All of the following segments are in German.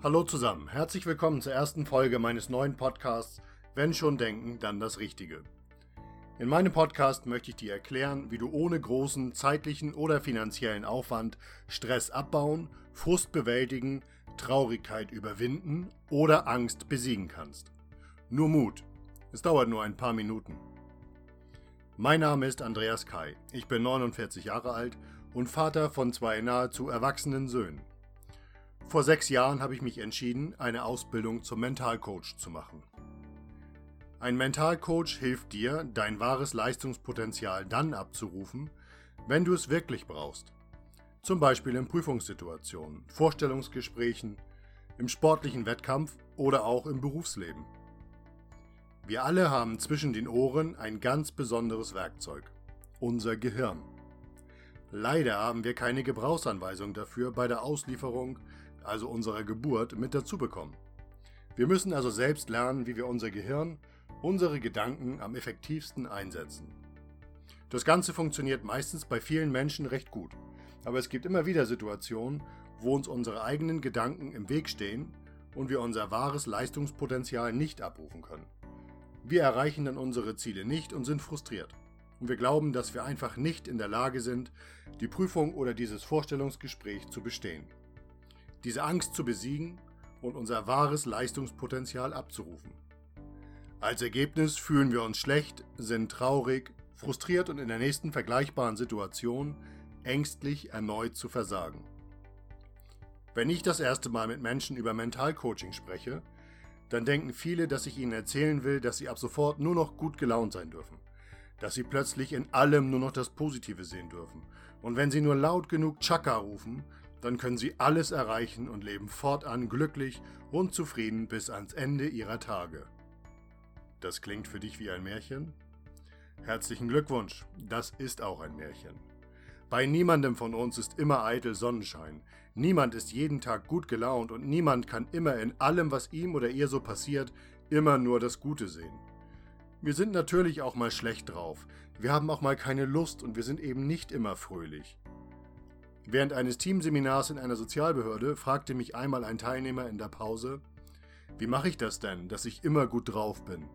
Hallo zusammen, herzlich willkommen zur ersten Folge meines neuen Podcasts Wenn schon denken, dann das Richtige. In meinem Podcast möchte ich dir erklären, wie du ohne großen zeitlichen oder finanziellen Aufwand Stress abbauen, Frust bewältigen, Traurigkeit überwinden oder Angst besiegen kannst. Nur Mut. Es dauert nur ein paar Minuten. Mein Name ist Andreas Kai. Ich bin 49 Jahre alt und Vater von zwei nahezu erwachsenen Söhnen. Vor sechs Jahren habe ich mich entschieden, eine Ausbildung zum Mentalcoach zu machen. Ein Mentalcoach hilft dir, dein wahres Leistungspotenzial dann abzurufen, wenn du es wirklich brauchst. Zum Beispiel in Prüfungssituationen, Vorstellungsgesprächen, im sportlichen Wettkampf oder auch im Berufsleben. Wir alle haben zwischen den Ohren ein ganz besonderes Werkzeug, unser Gehirn. Leider haben wir keine Gebrauchsanweisung dafür bei der Auslieferung also unserer Geburt, mit dazu bekommen. Wir müssen also selbst lernen, wie wir unser Gehirn, unsere Gedanken am effektivsten einsetzen. Das Ganze funktioniert meistens bei vielen Menschen recht gut, aber es gibt immer wieder Situationen, wo uns unsere eigenen Gedanken im Weg stehen und wir unser wahres Leistungspotenzial nicht abrufen können. Wir erreichen dann unsere Ziele nicht und sind frustriert. Und wir glauben, dass wir einfach nicht in der Lage sind, die Prüfung oder dieses Vorstellungsgespräch zu bestehen diese Angst zu besiegen und unser wahres Leistungspotenzial abzurufen. Als Ergebnis fühlen wir uns schlecht, sind traurig, frustriert und in der nächsten vergleichbaren Situation ängstlich erneut zu versagen. Wenn ich das erste Mal mit Menschen über Mentalcoaching spreche, dann denken viele, dass ich ihnen erzählen will, dass sie ab sofort nur noch gut gelaunt sein dürfen, dass sie plötzlich in allem nur noch das Positive sehen dürfen und wenn sie nur laut genug Chaka rufen, dann können sie alles erreichen und leben fortan glücklich und zufrieden bis ans Ende ihrer Tage. Das klingt für dich wie ein Märchen? Herzlichen Glückwunsch, das ist auch ein Märchen. Bei niemandem von uns ist immer eitel Sonnenschein, niemand ist jeden Tag gut gelaunt und niemand kann immer in allem, was ihm oder ihr so passiert, immer nur das Gute sehen. Wir sind natürlich auch mal schlecht drauf, wir haben auch mal keine Lust und wir sind eben nicht immer fröhlich. Während eines Teamseminars in einer Sozialbehörde fragte mich einmal ein Teilnehmer in der Pause, wie mache ich das denn, dass ich immer gut drauf bin?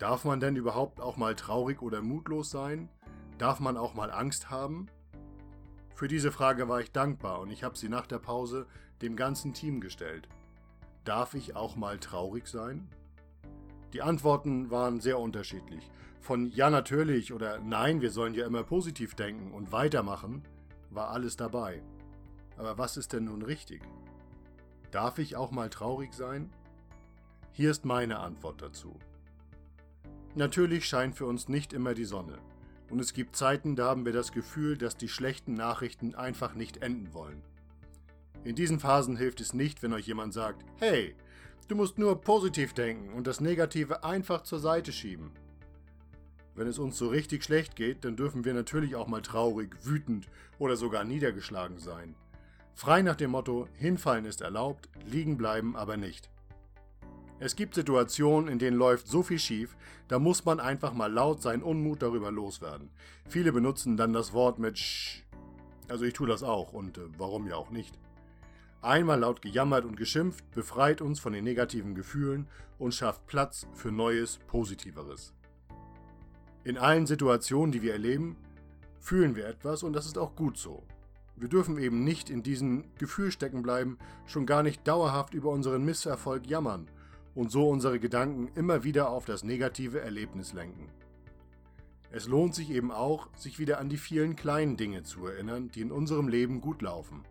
Darf man denn überhaupt auch mal traurig oder mutlos sein? Darf man auch mal Angst haben? Für diese Frage war ich dankbar und ich habe sie nach der Pause dem ganzen Team gestellt. Darf ich auch mal traurig sein? Die Antworten waren sehr unterschiedlich. Von ja natürlich oder nein, wir sollen ja immer positiv denken und weitermachen war alles dabei. Aber was ist denn nun richtig? Darf ich auch mal traurig sein? Hier ist meine Antwort dazu. Natürlich scheint für uns nicht immer die Sonne. Und es gibt Zeiten, da haben wir das Gefühl, dass die schlechten Nachrichten einfach nicht enden wollen. In diesen Phasen hilft es nicht, wenn euch jemand sagt, hey, du musst nur positiv denken und das Negative einfach zur Seite schieben. Wenn es uns so richtig schlecht geht, dann dürfen wir natürlich auch mal traurig, wütend oder sogar niedergeschlagen sein. Frei nach dem Motto, hinfallen ist erlaubt, liegen bleiben aber nicht. Es gibt Situationen, in denen läuft so viel schief, da muss man einfach mal laut seinen Unmut darüber loswerden. Viele benutzen dann das Wort mit Sch. Also ich tue das auch und äh, warum ja auch nicht. Einmal laut gejammert und geschimpft befreit uns von den negativen Gefühlen und schafft Platz für Neues, Positiveres. In allen Situationen, die wir erleben, fühlen wir etwas und das ist auch gut so. Wir dürfen eben nicht in diesem Gefühl stecken bleiben, schon gar nicht dauerhaft über unseren Misserfolg jammern und so unsere Gedanken immer wieder auf das negative Erlebnis lenken. Es lohnt sich eben auch, sich wieder an die vielen kleinen Dinge zu erinnern, die in unserem Leben gut laufen.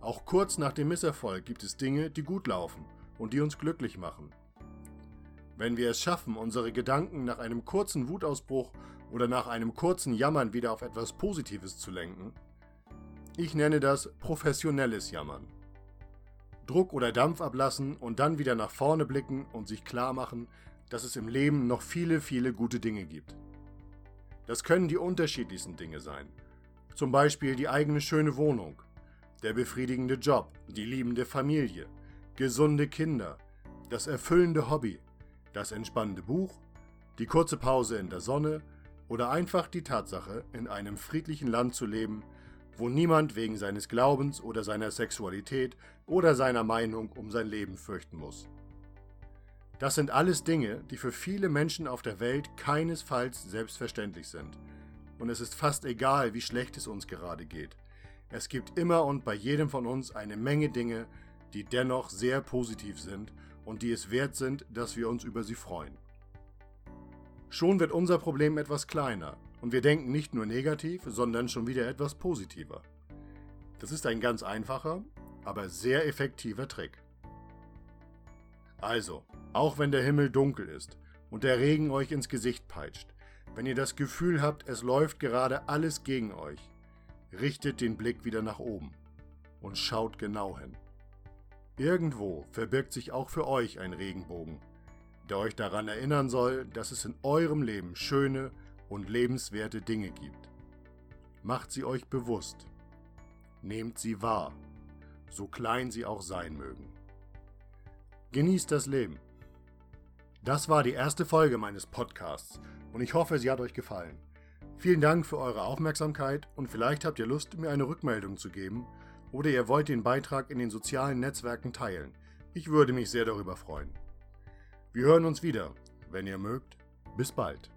Auch kurz nach dem Misserfolg gibt es Dinge, die gut laufen und die uns glücklich machen. Wenn wir es schaffen, unsere Gedanken nach einem kurzen Wutausbruch oder nach einem kurzen Jammern wieder auf etwas Positives zu lenken, ich nenne das professionelles Jammern. Druck oder Dampf ablassen und dann wieder nach vorne blicken und sich klar machen, dass es im Leben noch viele, viele gute Dinge gibt. Das können die unterschiedlichsten Dinge sein. Zum Beispiel die eigene schöne Wohnung, der befriedigende Job, die liebende Familie, gesunde Kinder, das erfüllende Hobby, das entspannende Buch, die kurze Pause in der Sonne oder einfach die Tatsache, in einem friedlichen Land zu leben, wo niemand wegen seines Glaubens oder seiner Sexualität oder seiner Meinung um sein Leben fürchten muss. Das sind alles Dinge, die für viele Menschen auf der Welt keinesfalls selbstverständlich sind. Und es ist fast egal, wie schlecht es uns gerade geht. Es gibt immer und bei jedem von uns eine Menge Dinge, die dennoch sehr positiv sind und die es wert sind, dass wir uns über sie freuen. Schon wird unser Problem etwas kleiner und wir denken nicht nur negativ, sondern schon wieder etwas positiver. Das ist ein ganz einfacher, aber sehr effektiver Trick. Also, auch wenn der Himmel dunkel ist und der Regen euch ins Gesicht peitscht, wenn ihr das Gefühl habt, es läuft gerade alles gegen euch, richtet den Blick wieder nach oben und schaut genau hin. Irgendwo verbirgt sich auch für euch ein Regenbogen, der euch daran erinnern soll, dass es in eurem Leben schöne und lebenswerte Dinge gibt. Macht sie euch bewusst. Nehmt sie wahr, so klein sie auch sein mögen. Genießt das Leben. Das war die erste Folge meines Podcasts und ich hoffe, sie hat euch gefallen. Vielen Dank für eure Aufmerksamkeit und vielleicht habt ihr Lust, mir eine Rückmeldung zu geben oder ihr wollt den Beitrag in den sozialen Netzwerken teilen. Ich würde mich sehr darüber freuen. Wir hören uns wieder. Wenn ihr mögt, bis bald.